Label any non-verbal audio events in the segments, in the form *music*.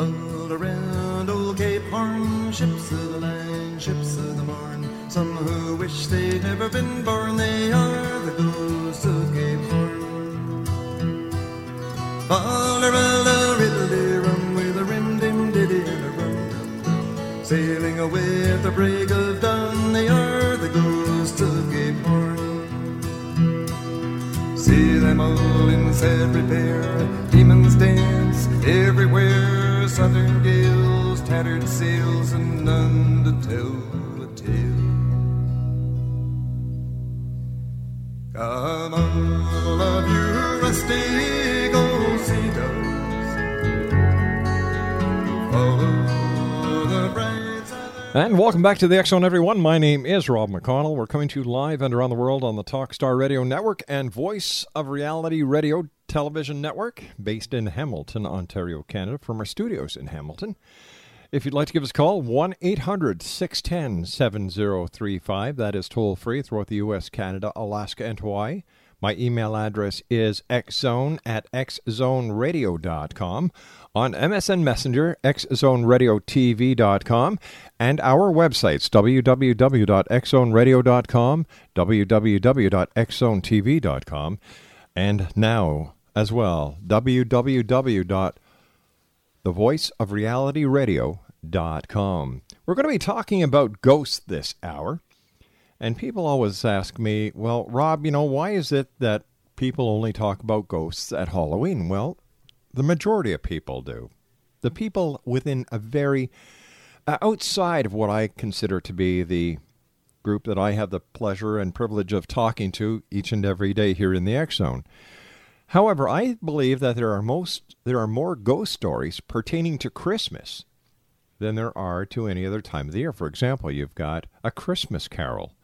All around old Cape Horn, ships of the line, ships of the morn. Some who wish they'd never been born, they are the ghosts of Cape Horn. All around a riddle rum with a rim dim diddy and a rum dum. Sailing away at the break of dawn, they are the ghosts of Cape Horn. See them all in sad repair, demons dance everywhere. Southern gales, tattered sails, and none to tell a tale. Come all of you rusty old seagulls, follow the bright And welcome back to the Zone, everyone. My name is Rob McConnell. We're coming to you live and around the world on the Talkstar Radio Network and Voice of Reality Radio Television Network, based in Hamilton, Ontario, Canada, from our studios in Hamilton. If you'd like to give us a call, 1 800 610 7035. That is toll free throughout the U.S., Canada, Alaska, and Hawaii. My email address is xzone at xzoneradio.com. On MSN Messenger, xzoneradiotv.com. And our websites, www.xzoneradio.com, www.xzonetv.com. And now, as well, www.thevoiceofrealityradio.com. We're going to be talking about ghosts this hour. And people always ask me, well, Rob, you know, why is it that people only talk about ghosts at Halloween? Well, the majority of people do. The people within a very uh, outside of what I consider to be the group that I have the pleasure and privilege of talking to each and every day here in the X Zone. However, I believe that there are most there are more ghost stories pertaining to Christmas than there are to any other time of the year. For example, you've got a Christmas carol.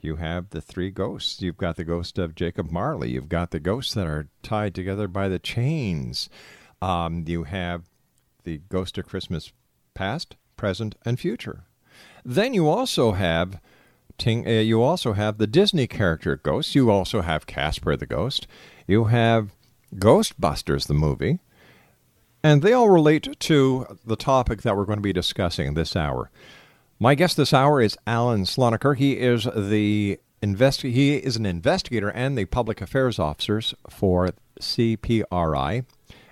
You have the three ghosts. You've got the ghost of Jacob Marley. You've got the ghosts that are tied together by the chains. Um, you have the ghost of Christmas past, present, and future. Then you also have ting, uh, you also have the Disney character ghosts. You also have Casper the Ghost. You have Ghostbusters the movie. And they all relate to the topic that we're going to be discussing this hour. My guest this hour is Allen Slonaker. He is the investi- he is an investigator and the public affairs officers for CPRI.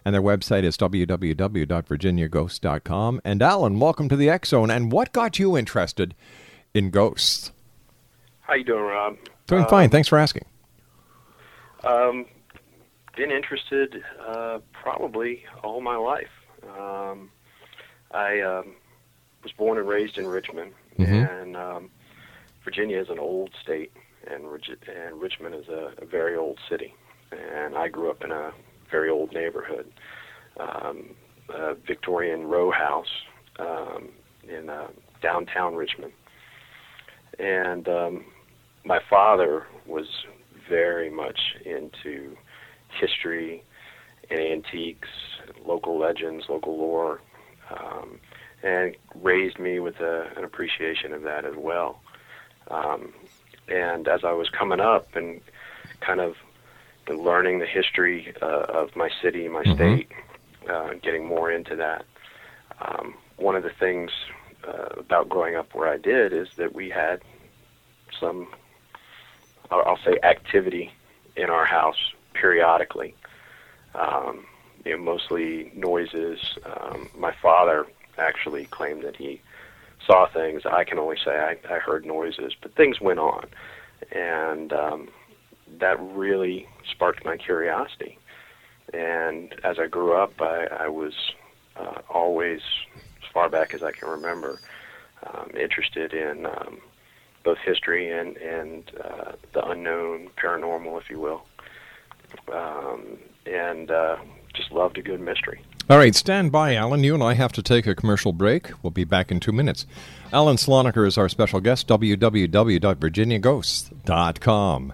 And their website is www.virginiaghosts.com. And Allen, welcome to the X Zone. And what got you interested in ghosts? How you doing, Rob? Doing fine. Thanks for asking. Um, been interested uh, probably all my life. Um, I um, was born and raised in Richmond, Mhm. and um, Virginia is an old state, and, Rich- and Richmond is a, a very old city. And I grew up in a very old neighborhood, um, a Victorian row house um, in uh, downtown Richmond. And um, my father was very much into history and antiques, local legends, local lore, um, and raised me with a, an appreciation of that as well. Um, and as I was coming up and kind of learning the history uh, of my city, my Mhm. state, uh, getting more into that, um, one of the things uh, about growing up where I did is that we had some, I'll say, activity in our house periodically. Um, you know, mostly noises. Um, my father actually claimed that he saw things. I can only say I, I heard noises, but things went on, and um, that really sparked my curiosity. And as I grew up, I, I was uh, always, as far back as I can remember, um, interested in um, both history and and uh, the unknown, paranormal, if you will, um, and uh, just loved a good mystery. All right, stand by, Allen. You and I have to take a commercial break. We'll be back in two minutes. Allen Slonaker is our special guest, www.virginiaghosts.com.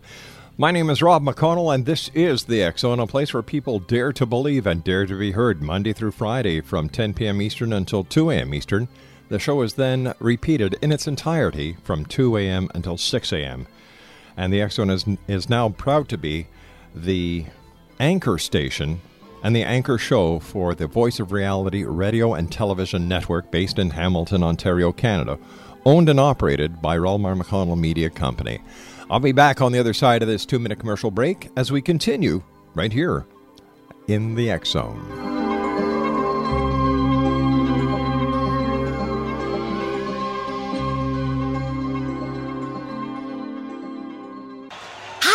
My name is Rob McConnell, and this is The X a place where people dare to believe and dare to be heard Monday through Friday from 10 p.m. Eastern until 2 a.m. Eastern. The show is then repeated in its entirety from 2 a.m. until 6 a.m. And The X is, is now proud to be the anchor station and the anchor show for the Voice of Reality radio and television network based in Hamilton, Ontario, Canada, owned and operated by Relmar McConnell Media Company. I'll be back on the other side of this two minute commercial break as we continue right here in the X Zone.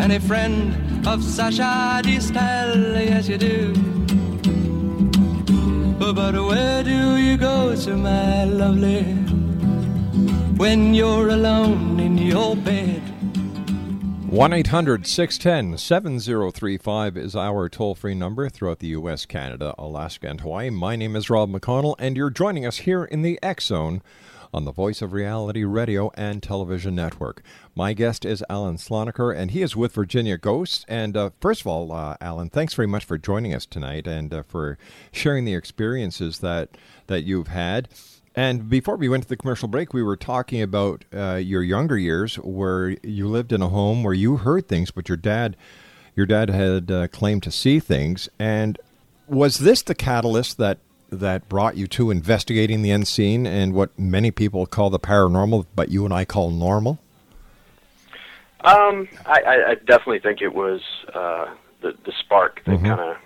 and a friend of Sacha Distel. Yes, you do. But where do you go to, my lovely? when you're alone in your bed. 1 800 610 7035 is our toll free number throughout the U.S., Canada, Alaska, and Hawaii. My name is Rob McConnell, and you're joining us here in the X Zone on the Voice of Reality Radio and Television Network. My guest is Allen Slonaker, and he is with Virginia Ghosts. And uh, first of all, uh, Allen, thanks very much for joining us tonight and uh, for sharing the experiences that that you've had. And before we went to the commercial break, we were talking about uh, your younger years, where you lived in a home where you heard things, but your dad, your dad had uh, claimed to see things. And was this the catalyst that that brought you to investigating the unseen and what many people call the paranormal, but you and I call normal? Um, I, I definitely think it was uh, the the spark that Mm-hmm. kind of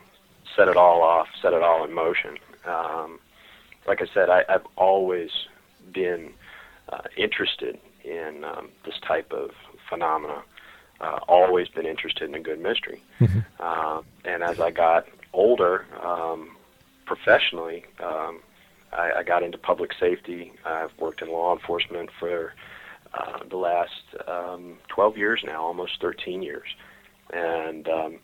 set it all off, set it all in motion. Um, like I said, I, I've always been uh, interested in um, this type of phenomena. Uh, always been interested in a good mystery. Uh, and as I got older, um, professionally, um, I, I got into public safety. I've worked in law enforcement for uh, the last um, 12 years now, almost 13 years. And um,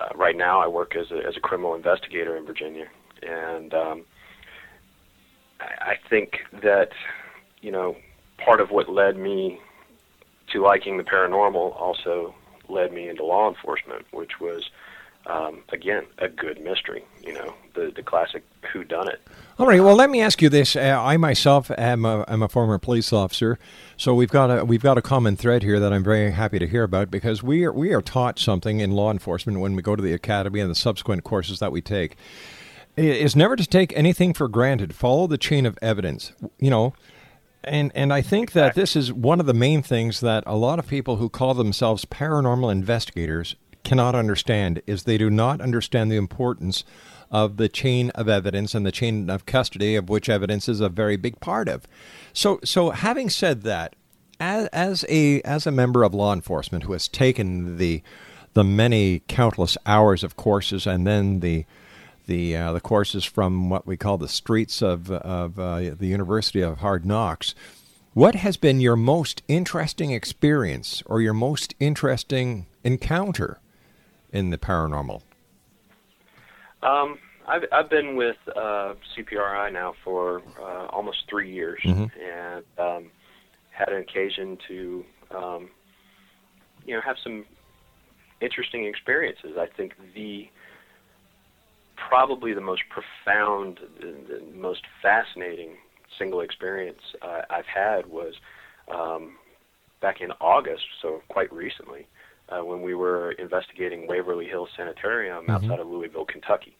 uh, right now, I work as a, as a criminal investigator in Virginia. And um, I, I think that, you know, part of what led me to liking the paranormal also led me into law enforcement, which was, um, again, a good mystery. You know, the the classic who done it. All right. Well, let me ask you this. Uh, I myself am a, am a former police officer, so we've got a we've got a common thread here that I'm very happy to hear about because we are we are taught something in law enforcement when we go to the academy and the subsequent courses that we take is never to take anything for granted. Follow the chain of evidence. You know. And and I think that this is one of the main things that a lot of people who call themselves paranormal investigators cannot understand is they do not understand the importance of the chain of evidence and the chain of custody of which evidence is a very big part of. So so having said that, as, as a as a member of law enforcement who has taken the the many countless hours of courses and then the the uh, the courses from what we call the streets of of uh, the University of Hard Knocks. What has been your most interesting experience or your most interesting encounter in the paranormal? Um, I've I've been with uh, CPRI now for uh, almost three years, Mhm. and um, had an occasion to um, you know have some interesting experiences. I think the probably the most profound, the, the most fascinating single experience uh, I've had was um, back in August, so quite recently, uh, when we were investigating Waverly Hills Sanitarium Mhm. outside of Louisville, Kentucky.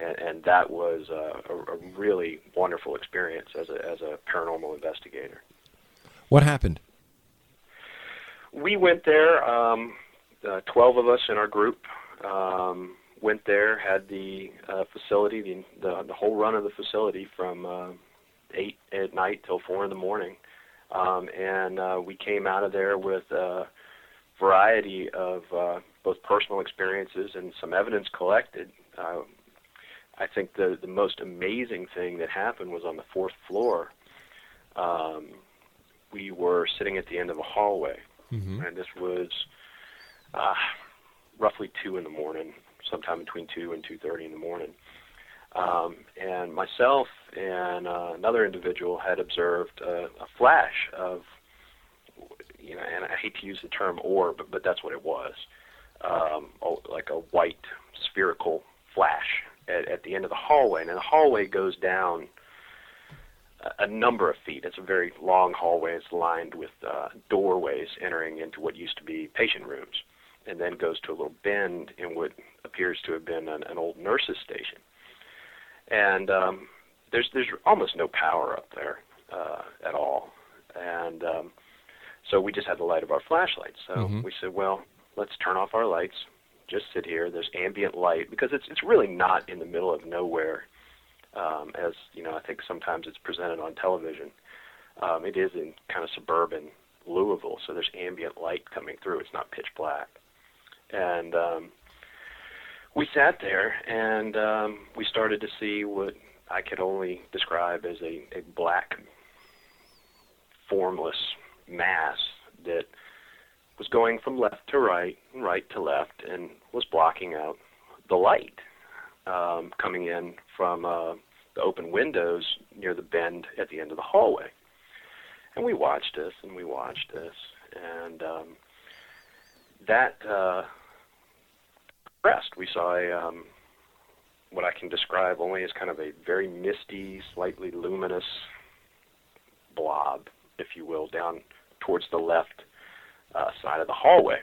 And, and that was uh, a, a really wonderful experience as a, as a paranormal investigator. What happened? We went there, um, uh, 12 of us in our group. Um, went there, had the uh, facility, the, the the whole run of the facility from uh, eight at night till four in the morning, um, and uh, we came out of there with a variety of uh, both personal experiences and some evidence collected. Uh, I think the the most amazing thing that happened was on the fourth floor. Um, we were sitting at the end of a hallway, Mm-hmm. and this was uh, roughly two in the morning, sometime between two and two thirty in the morning. Um, and myself and uh, another individual had observed a, a flash of, you know, and I hate to use the term orb, but, that's what it was, um, like a white spherical flash at, at the end of the hallway. And the hallway goes down a number of feet. It's a very long hallway. It's lined with uh, doorways entering into what used to be patient rooms, and then goes to a little bend in what appears to have been an, an old nurse's station. And um, there's there's almost no power up there uh, at all, and um, so we just had the light of our flashlights. So Mhm. we said, well, let's turn off our lights, just sit here. There's ambient light because it's it's really not in the middle of nowhere um, as you know, I think sometimes it's presented on television. Um, it is in kind of suburban Louisville, so there's ambient light coming through. It's not pitch black, and um, we sat there and um, we started to see what I could only describe as a, a black formless mass that was going from left to right and right to left and was blocking out the light um, coming in from uh, the open windows near the bend at the end of the hallway. And we watched this and we watched this, and um, that uh, progressed. We saw a um, what I can describe only as kind of a very misty, slightly luminous blob, if you will, down towards the left uh, side of the hallway.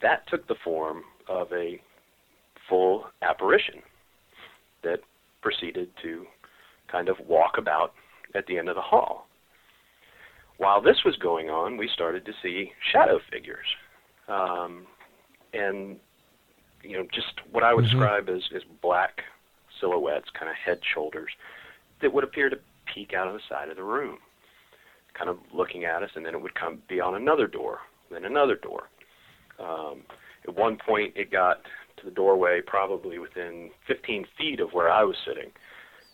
That took the form of a full apparition that proceeded to kind of walk about at the end of the hall. While this was going on, we started to see shadow figures. Um, and, you know, just what I would Mhm. describe as, as black silhouettes, kind of head, shoulders, that would appear to peek out of the side of the room, kind of looking at us, and then it would come be on another door, then another door. Um, at one point, it got to the doorway probably within 15 feet of where I was sitting,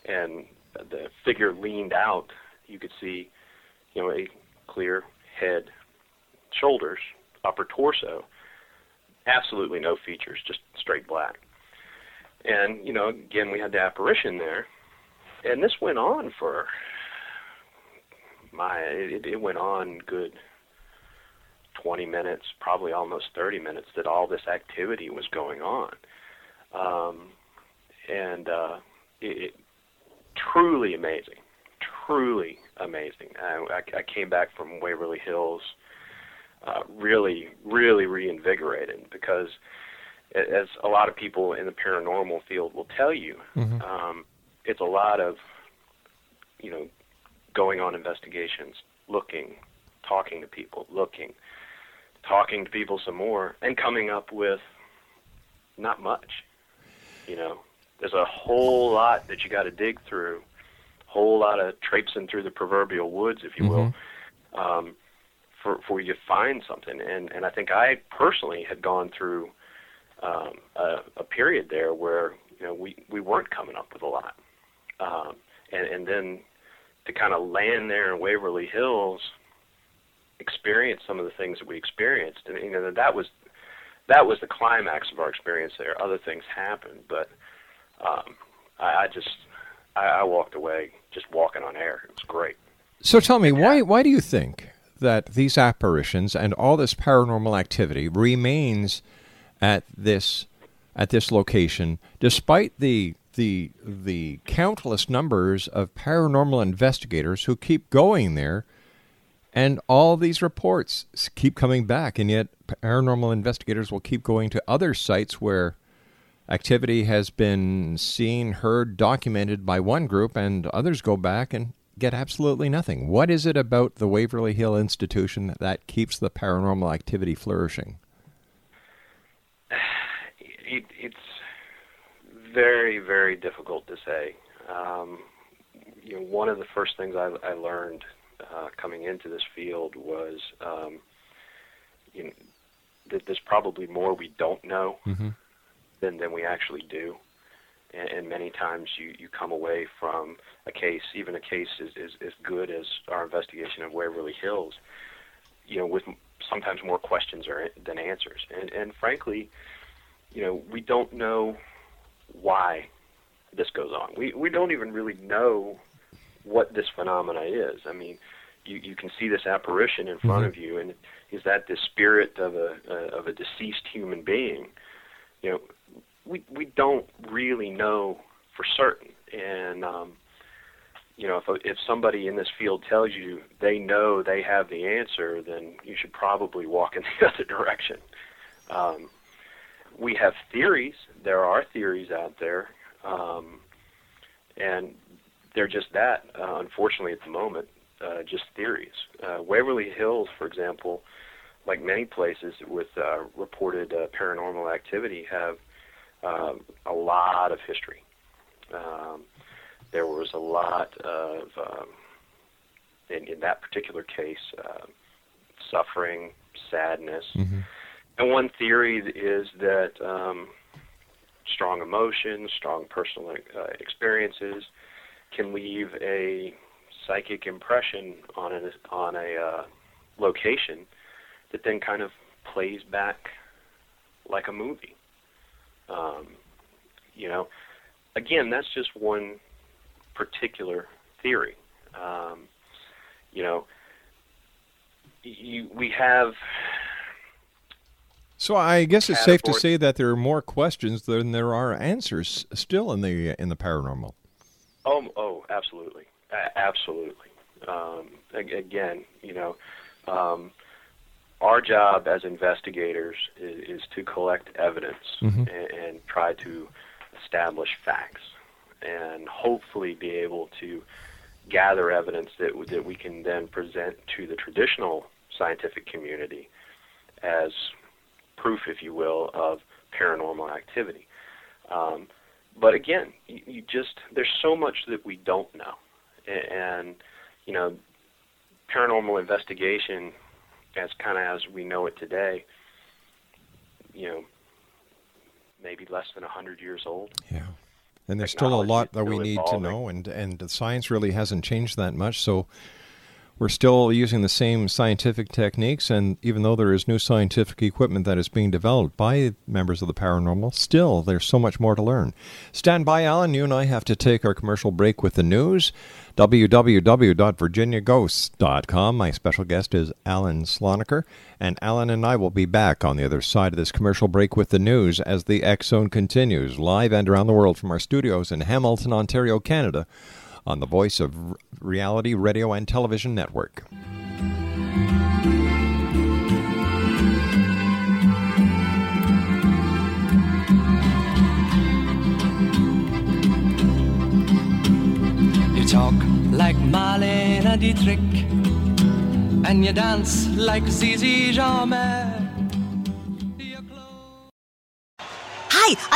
and the figure leaned out. You could see, you know, a clear head, shoulders, upper torso, absolutely no features, just straight black. And you know, again, we had the apparition there, and this went on for my. It, it went on good 20 minutes, probably almost 30 minutes, that all this activity was going on. Um, and uh, it, it truly amazing, truly amazing. I, I, I came back from Waverly Hills uh, really, really reinvigorated because, as a lot of people in the paranormal field will tell you, Mhm. um, it's a lot of, you know, going on investigations, looking, talking to people, looking, talking to people some more, and coming up with not much. You know, there's a whole lot that you got to dig through, whole lot of traipsing through the proverbial woods, if you will, um, for for you to find something. And and I think I personally had gone through um, a, a period there where you know we we weren't coming up with a lot, um, and and then to kind of land there in Waverly Hills, experience some of the things that we experienced, and you know that was that was the climax of our experience there. Other things happened, but um, I, I just I, I walked away just walking on air. It was great. So tell me, why why do you think that these apparitions and all this paranormal activity remains at this at this location, despite the the the countless numbers of paranormal investigators who keep going there, and all these reports keep coming back, and yet paranormal investigators will keep going to other sites where activity has been seen, heard, documented by one group, and others go back and get absolutely nothing. What is it about the Waverly Hill Institution that keeps the paranormal activity flourishing? *sighs* it, it's very, very difficult to say. Um, you know, one of the first things I, I learned uh, coming into this field was, um, you know, that there's probably more we don't know Mm-hmm. than than we actually do. And, and many times you, you come away from a case, even a case as, as, as good as our investigation of Waverly Hills, you know, with sometimes more questions or, than answers. And, and frankly, you know, we don't know why this goes on. We, we don't even really know what this phenomena is. I mean, you, you can see this apparition in front Mhm. of you, and is that the spirit of a uh, of a deceased human being? You know, we we don't really know for certain. And um, you know, if if somebody in this field tells you they know they have the answer, then you should probably walk in the *laughs* other direction. Um, we have theories. There are theories out there, um, and they're just that. Uh, unfortunately, at the moment, uh, just theories. Uh, Waverly Hills, for example, like many places with uh, reported uh, paranormal activity, have um, a lot of history. Um, there was a lot of, um, in, in that particular case, uh, suffering, sadness. And one theory is that um, strong emotions, strong personal uh, experiences can leave a psychic impression on a on a uh, location that then kind of plays back like a movie. Um, you know, again, that's just one particular theory. Um, you know, you, we have. So I guess it's safe to say that there are more questions than there are answers still in the in the paranormal. Oh, oh, absolutely, A- absolutely. Um, again, you know, um, our job as investigators is, is to collect evidence Mhm. and, and try to establish facts, and hopefully be able to gather evidence that that we can then present to the traditional scientific community as proof, if you will, of paranormal activity. Um, but again, you, you just there's so much that we don't know, and you know, paranormal investigation, as kind of as we know it today, you know, maybe less than a hundred years old. Yeah. And there's still a lot that we need to know, and and the science really hasn't changed that much. So we're still using the same scientific techniques, and even though there is new scientific equipment that is being developed by members of the paranormal, still there's so much more to learn. Stand by, Allen. You and I have to take our commercial break with the news. www.virginiaghosts.com. My special guest is Allen Slonaker, and Allen and I will be back on the other side of this commercial break with the news as the X Zone continues live and around the world from our studios in Hamilton, Ontario, Canada, on the Voice of Reality Radio and Television Network. You talk like Marlene Dietrich, and you dance like Zizi Jeanmaire.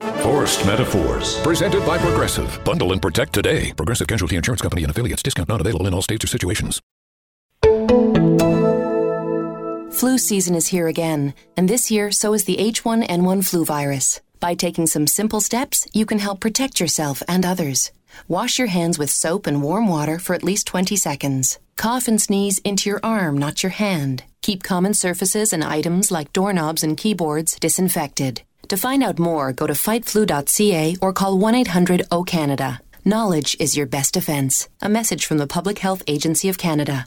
Forced Metaphors. Presented by Progressive. Bundle and protect today. Progressive Casualty Insurance Company and affiliates. Discount not available in all states or situations. Flu season is here again, and this year so is the H1N1 flu virus. By taking some simple steps, you can help protect yourself and others. Wash your hands with soap and warm water for at least 20 seconds. Cough and sneeze into your arm, not your hand. Keep common surfaces and items like doorknobs and keyboards disinfected. To find out more, go to fightflu.ca or call 1 800 O Canada. Knowledge is your best defense. A message from the Public Health Agency of Canada.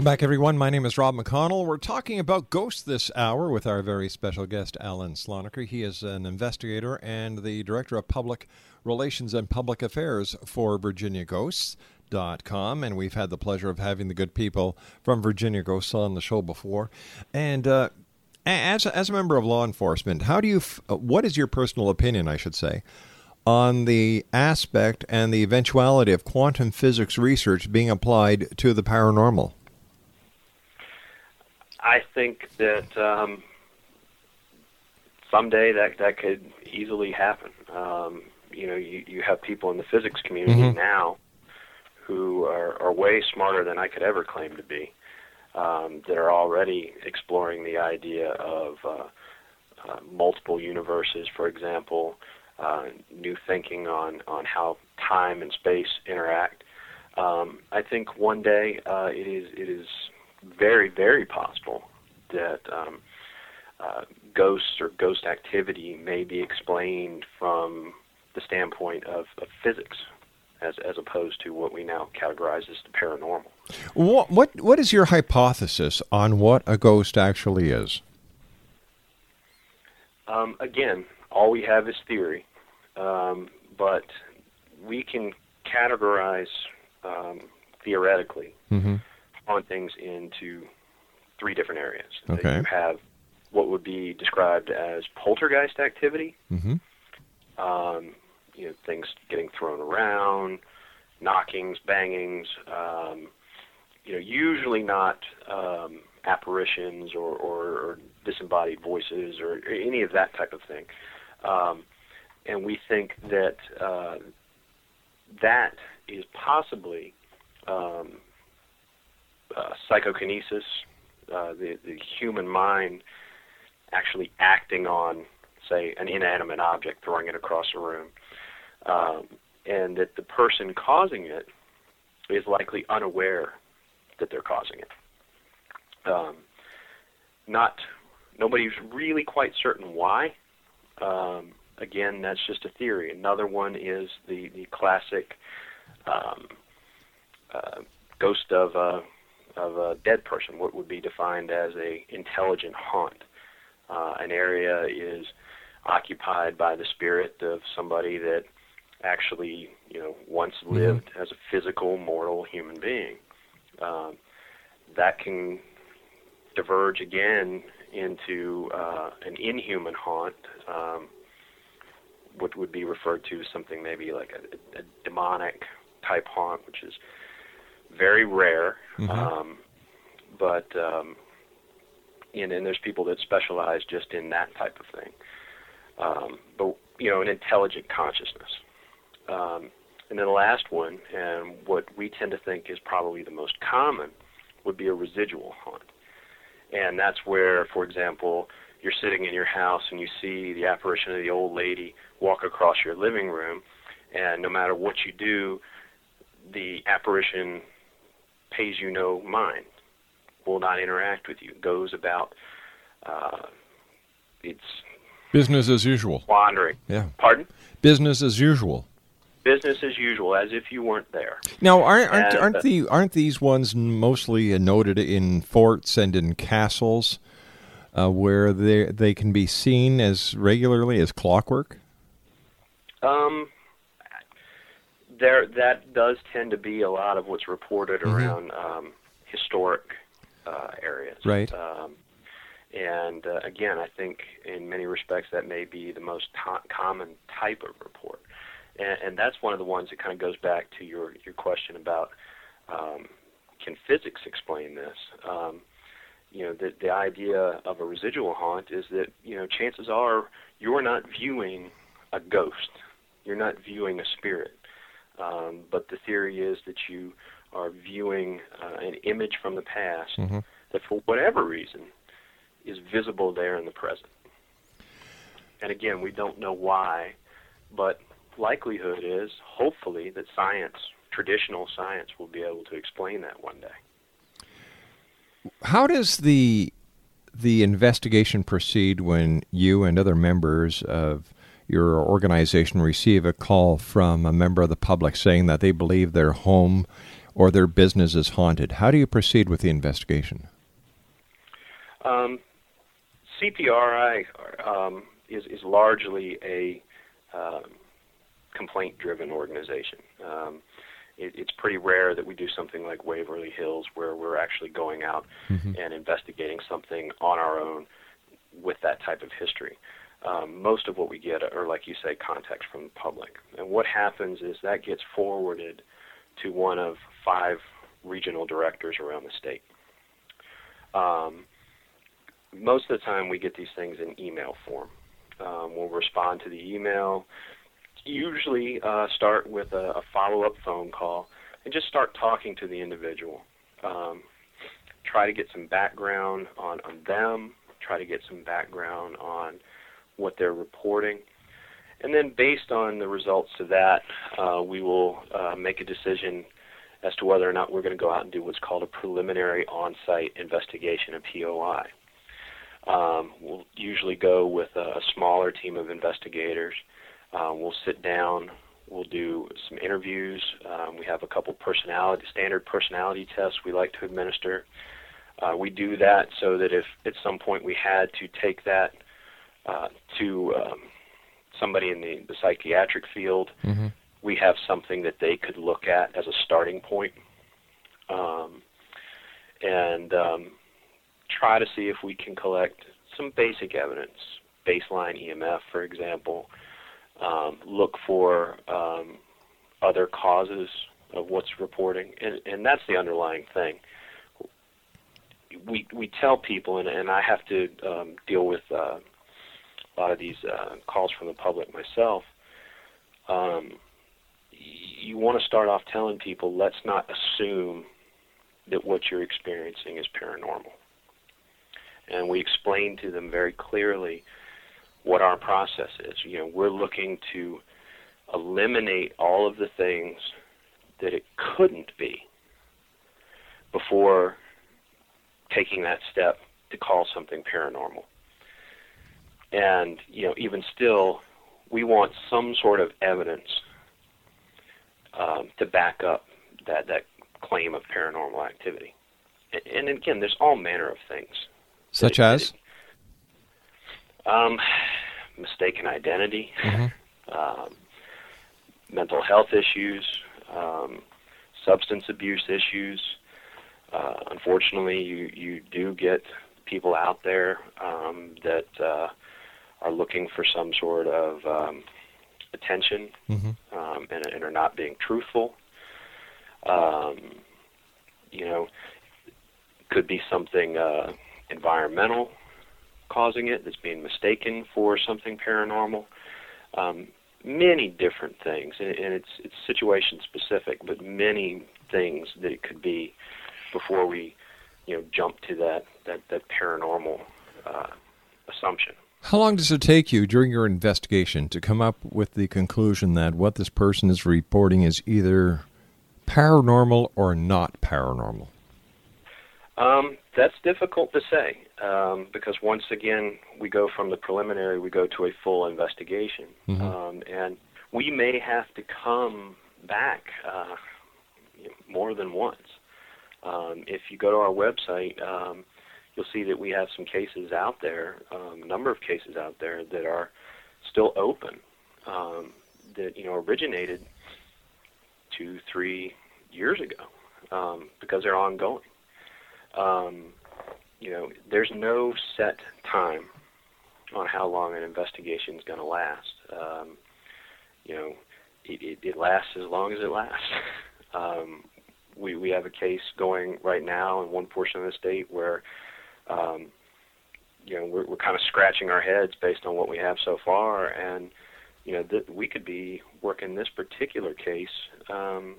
Welcome back, everyone. My name is Rob McConnell. We're talking about ghosts this hour with our very special guest, Allen Slonaker. He is an investigator and the Director of Public Relations and Public Affairs for Virginia Ghosts. Dot com, and we've had the pleasure of having the good people from Virginia Ghosts on the show before. And uh, as as a member of law enforcement, how do you? F- uh, what is your personal opinion, I should say, on the aspect and the eventuality of quantum physics research being applied to the paranormal? I think that um, someday that that could easily happen. Um, you know, you, you have people in the physics community Mhm. now who are, are way smarter than I could ever claim to be. Um, that are already exploring the idea of uh, uh, multiple universes, for example, uh, new thinking on on how time and space interact. Um, I think one day uh, it is it is very very possible that um, uh, ghosts or ghost activity may be explained from the standpoint of, of physics, as as opposed to what we now categorize as the paranormal. What what what is your hypothesis on what a ghost actually is? Um, again, all we have is theory, um, but we can categorize um, theoretically Mm-hmm. Hauntings into three different areas. Okay. You have what would be described as poltergeist activity, Mm-hmm. um, you know, things getting thrown around, knockings, bangings, um, you know, usually not um, apparitions or, or, or disembodied voices or any of that type of thing. Um, and we think that uh, that is possibly um, uh, psychokinesis, uh, the, the human mind actually acting on, say, an inanimate object, throwing it across a room, um, and that the person causing it is likely unaware that they're causing it. Um, not nobody's really quite certain why. Um, again, that's just a theory. Another one is the the classic um, uh, ghost of a of a dead person, what would be defined as a intelligent haunt. Uh, an area is occupied by the spirit of somebody that actually, you know, once lived as a physical, mortal human being. Um, that can diverge again into uh, an inhuman haunt, um, what would be referred to as something maybe like a, a demonic type haunt, which is very rare. Mhm. Um, but um, and, and there's people that specialize just in that type of thing. Um, but you know, an intelligent consciousness. Um, and then the last one, and what we tend to think is probably the most common, would be a residual haunt. And that's where, for example, you're sitting in your house and you see the apparition of the old lady walk across your living room, and no matter what you do, the apparition pays you no mind, will not interact with you, goes about uh, its Business as usual. wandering. Yeah. Pardon? Business as usual. Business as usual, as if you weren't there. Now, aren't aren't, And, aren't uh, the aren't these ones mostly noted in forts and in castles, uh, where they they can be seen as regularly as clockwork? Um, there that does tend to be a lot of what's reported Mhm. around um, historic uh, areas. Right. Um, and uh, again, I think in many respects that may be the most to- common type of report, and, and that's one of the ones that kind of goes back to your your question about um, can physics explain this? Um, you know, the the idea of a residual haunt is that you know chances are you're not viewing a ghost, you're not viewing a spirit, um, but the theory is that you are viewing uh, an image from the past Mhm. that, for whatever reason, is visible there in the present. And again, we don't know why, but likelihood is, hopefully, that science, traditional science, will be able to explain that one day. How does the the investigation proceed when you and other members of your organization receive a call from a member of the public saying that they believe their home or their business is haunted, how do you proceed with the investigation? Um, CPRI um, is, is largely a um, complaint-driven organization. Um, it, it's pretty rare that we do something like Waverly Hills, where we're actually going out Mm-hmm. and investigating something on our own with that type of history. Um, most of what we get are, like you say, contacts from the public. And what happens is that gets forwarded to one of five regional directors around the state. Um, most of the time, we get these things in email form. Um, we'll respond to the email, usually uh, start with a, a follow-up phone call, and just start talking to the individual. Um, try to get some background on, on them, try to get some background on what they're reporting. And then, based on the results of that, uh, we will uh, make a decision as to whether or not we're going to go out and do what's called a preliminary on site investigation, a POI. Um, we'll usually go with a, smaller team of investigators. Uh, we'll sit down, we'll do some interviews. Um, we have a couple personality, standard personality tests we like to administer. Uh, we do that so that if at some point we had to take that uh, to um, somebody in the, the psychiatric field, Mm-hmm. we have something that they could look at as a starting point, um, and um, try to see if we can collect some basic evidence, baseline EMF, for example. Um, look for um, other causes of what's reporting, and, and that's the underlying thing. We we tell people, and, and I have to um, deal with uh, lot of these uh, calls from the public myself. Um, you want to start off telling people, let's not assume that what you're experiencing is paranormal. And we explain to them very clearly what our process is. You know, we're looking to eliminate all of the things that it couldn't be before taking that step to call something paranormal. And, you know, even still, we want some sort of evidence um, to back up that, that claim of paranormal activity. And, and again, there's all manner of things. Such as? Um, mistaken identity, Mhm. *laughs* um, mental health issues, um, substance abuse issues. Uh, unfortunately, you, you do get people out there um, that uh, are looking for some sort of um, attention Mhm. um, and, and are not being truthful. Um, you know, could be something uh, environmental causing it that's being mistaken for something paranormal. Um, many different things, and, and it's it's situation specific, but many things that it could be before we, you know, jump to that that that paranormal uh, assumption. How long does it take you during your investigation to come up with the conclusion that what this person is reporting is either paranormal or not paranormal? Um, that's difficult to say um, because once again we go from the preliminary, we go to a full investigation, Mhm. um, and we may have to come back uh, more than once. Um, if you go to our website, um, you'll see that we have some cases out there, um, a number of cases out there that are still open, um, that you know originated two, three years ago, um, because they're ongoing. Um, you know, there's no set time on how long an investigation is going to last. Um, you know, it, it, it lasts as long as it lasts. *laughs* um, we we have a case going right now in one portion of the state where, um, you know, we're, we're kind of scratching our heads based on what we have so far, and you know, th- we could be working this particular case. Um,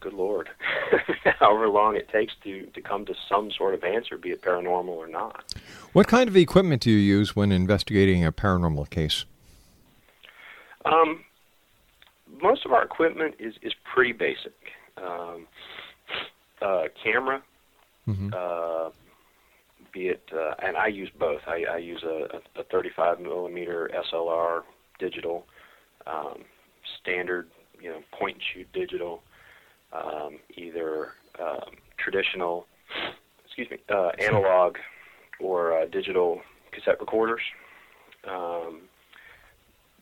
good lord, *laughs* however long it takes to to come to some sort of answer, be it paranormal or not. What kind of equipment do you use when investigating a paranormal case? Um, most of our equipment is is pretty basic. Um, uh, camera, Mhm. uh, be it, uh, and I use both. I, I use a, a 35 millimeter SLR digital, um, standard, you know, point and shoot digital. um, either um, traditional, excuse me, uh, analog or uh, digital cassette recorders, um,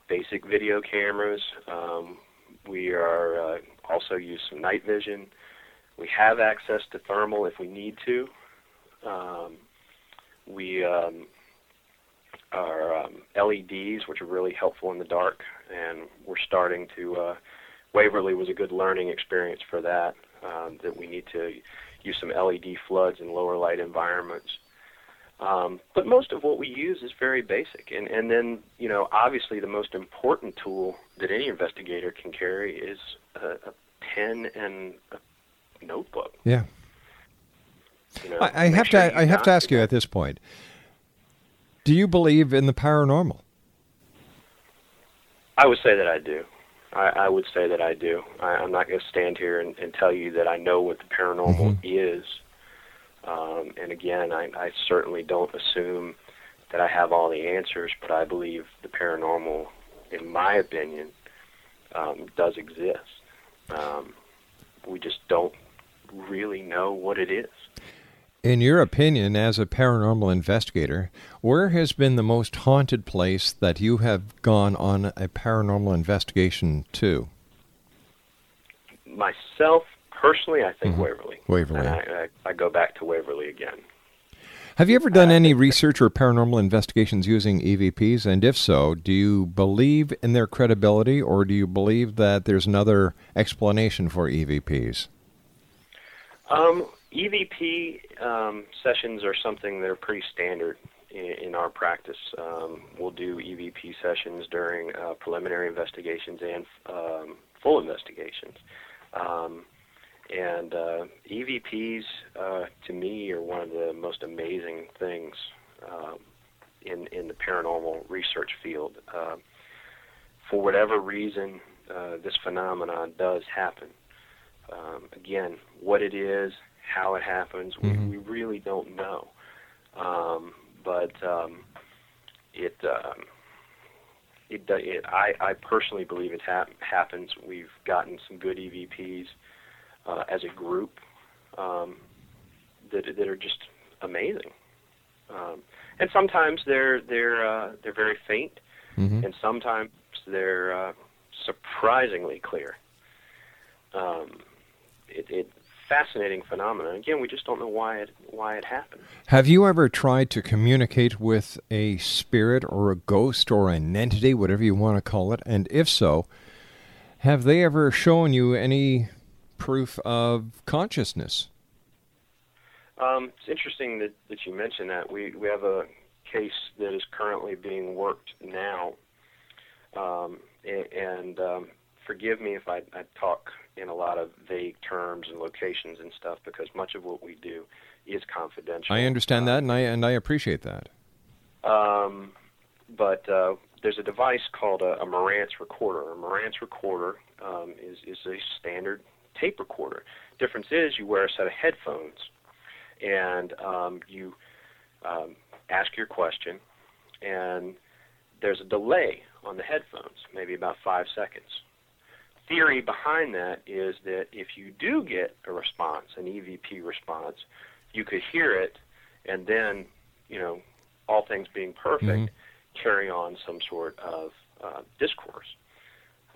basic video cameras. Um, we are uh, also use some night vision. We have access to thermal if we need to. Um, we um, are um, LEDs, which are really helpful in the dark, and we're starting to. Uh, Waverly was a good learning experience for that. Um, that we need to use some LED floods in lower light environments. Um, but most of what we use is very basic. And, and then, you know, obviously the most important tool that any investigator can carry is a, a pen and a notebook. Yeah. You know, I, I have sure to. I have to ask you at this point. Do you believe in the paranormal? I would say that I do. I, I would say that I do. I, I'm not going to stand here and, and tell you that I know what the paranormal is. Um, and again, I, I certainly don't assume that I have all the answers, but I believe the paranormal, in my opinion, um, does exist. Um, we just don't really know what it is. In your opinion, as a paranormal investigator, where has been the most haunted place that you have gone on a paranormal investigation to? Myself, personally, I think Waverly. Mm-hmm. Waverly. And I, I, I go back to Waverly again. Have you ever done any research or paranormal investigations using EVPs? And if so, do you believe in their credibility or do you believe that there's another explanation for EVPs? Um, EVP um, sessions are something that are pretty standard in, in our practice. Um, we'll do EVP sessions during uh, preliminary investigations and um, full investigations. Um, and uh, EVPs, uh, to me, are one of the most amazing things um, in in the paranormal research field. Uh, for whatever reason, uh, this phenomenon does happen. Um, again, what it is, how it happens, Mhm. we, we really don't know. Um, but um, it, um, it, it, I, I personally believe it hap- happens. We've gotten some good EVPs uh, as a group um, that that are just amazing. Um, and sometimes they're they're uh, they're very faint, Mhm. and sometimes they're uh, surprisingly clear. Um, it, it fascinating phenomenon. Again, we just don't know why it why it happened. Have you ever tried to communicate with a spirit or a ghost or an entity, whatever you want to call it? And if so, have they ever shown you any proof of consciousness? Um, it's interesting that, that you mentioned that. We we have a case that is currently being worked now, um, and, and um, forgive me if I, I talk in a lot of vague terms and locations and stuff because much of what we do is confidential. I understand that, and I and I appreciate that. Um, but uh, there's a device called a, a Marantz recorder. A Marantz recorder um, is is a standard tape recorder. Difference is you wear a set of headphones, and um, you um, ask your question, and there's a delay on the headphones, maybe about five seconds. Theory behind that is that if you do get a response, an EVP response, you could hear it, and then, you know, all things being perfect, carry on some sort of uh, discourse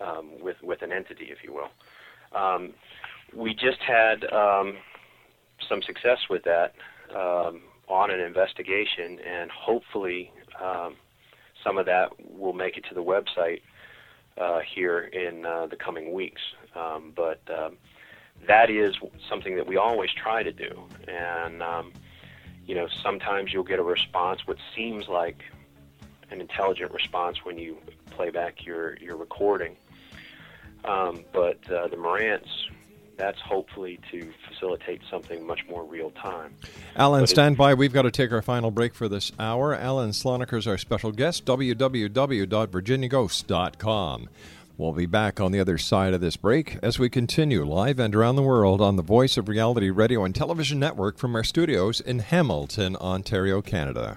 um, with with an entity, if you will. Um, we just had um, some success with that um, on an investigation, and hopefully um, some of that will make it to the website uh, here in uh, the coming weeks. Um, but um, that is something that we always try to do, and um, you know sometimes you'll get a response, what seems like an intelligent response when you play back your your recording. Um, but uh, the Marantz, that's hopefully to facilitate something much more real time. Allen, But it- stand by. We've got to take our final break for this hour. Allen Slonaker is our special guest, www.virginiaghost.com. We'll be back on the other side of this break as we continue live and around the world on the Voice of Reality Radio and Television Network from our studios in Hamilton, Ontario, Canada.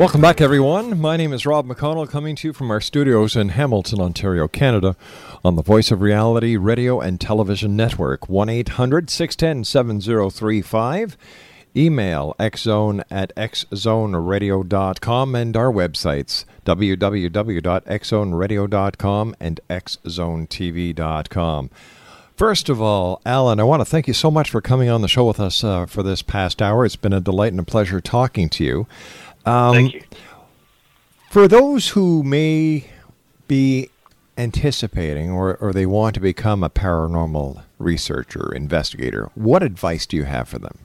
Welcome back, everyone. My name is Rob McConnell, coming to you from our studios in Hamilton, Ontario, Canada, on the Voice of Reality Radio and Television Network. 1 800 610 7035. Email xzone at xzoneradio.com and our websites www.xzoneradio.com and xzonetv.com. First of all, Allen, I want to thank you so much for coming on the show with us uh, for this past hour. It's been a delight and a pleasure talking to you. Um, Thank you. For those who may be anticipating or, or they want to become a paranormal researcher, investigator, what advice do you have for them?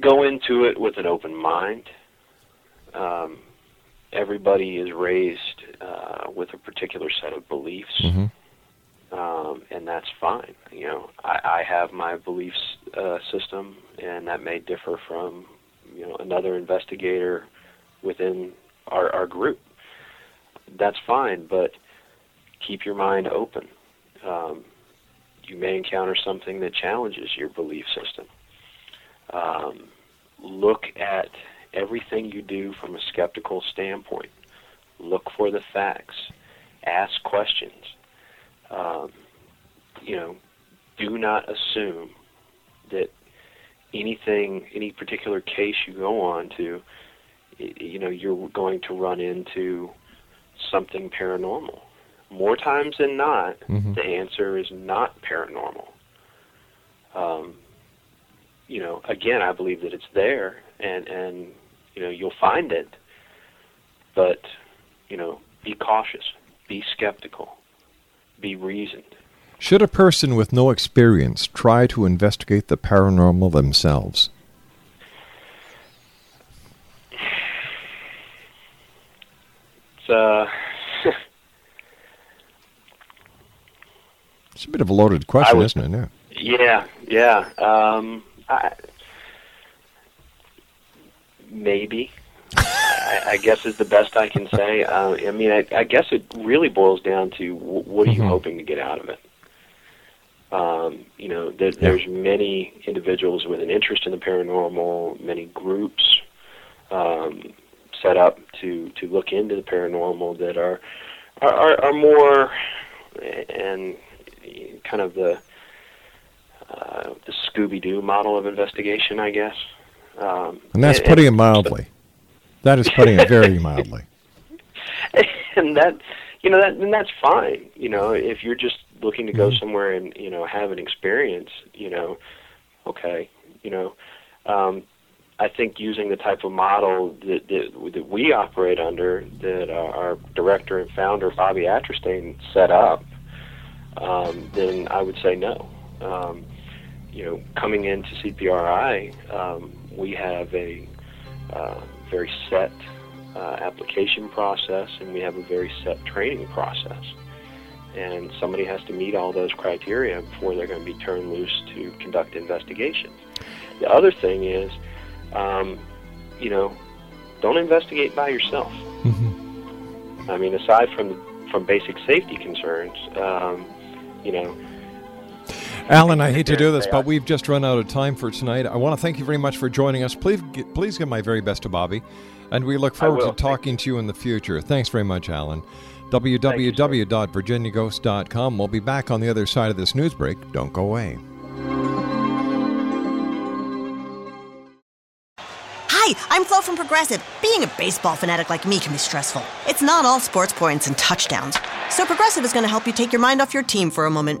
Go into it with an open mind. Um, everybody is raised uh, with a particular set of beliefs. Um, and that's fine. You know, I, I have my beliefs uh, system, and that may differ from you know another investigator within our, our group. That's fine, but keep your mind open. Um, you may encounter something that challenges your belief system. Um, look at everything you do from a skeptical standpoint. Look for the facts. Ask questions um, you know, do not assume that anything, any particular case you go on to, you know, you're going to run into something paranormal. More times than not, Mhm. the answer is not paranormal. Um, you know, again, I believe that it's there, and and you know, you'll find it, but you know, be cautious, be skeptical, be reasoned. Should a person with no experience try to investigate the paranormal themselves? It's uh, *laughs* It's a bit of a loaded question, would- isn't it? Yeah. yeah, yeah. Um, I, maybe. *laughs* I, I guess is the best I can say. Uh, I mean, I, I guess it really boils down to w- what are you Mhm. hoping to get out of it. Um, you know, there, there's many individuals with an interest in the paranormal, many groups um, set up to to look into the paranormal that are are, are, more and kind of the uh, the Scooby Doo model of investigation, I guess. Um, And that's putting it mildly. That is putting it very mildly. *laughs* and that you know that and that's fine you know if you're just looking to go Mhm. somewhere and you know have an experience you know okay you know um i think using the type of model that that, that we operate under that uh, our director and founder bobby atterstein set up um then i would say no um you know coming into cpri um we have a uh, very set uh, application process and we have a very set training process. And somebody has to meet all those criteria before they're going to be turned loose to conduct investigations. The other thing is, um, you know, don't investigate by yourself. I mean, aside from from basic safety concerns, um, you know, Allen, I hate to do this, but we've just run out of time for tonight. I want to thank you very much for joining us. Please, please give my very best to Bobby, and we look forward to talking to you in the future. Thanks very much, Allen. www.virginiaghost.com. We'll be back on the other side of this news break. Don't go away. Hi, I'm Flo from Progressive. Being a baseball fanatic like me can be stressful. It's not all sports points and touchdowns. So Progressive is going to help you take your mind off your team for a moment.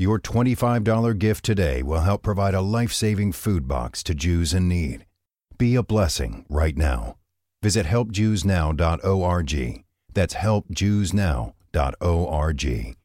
Your $25 gift today will help provide a life saving food box to Jews in need. Be a blessing right now. Visit helpjewsnow.org. That's helpjewsnow.org.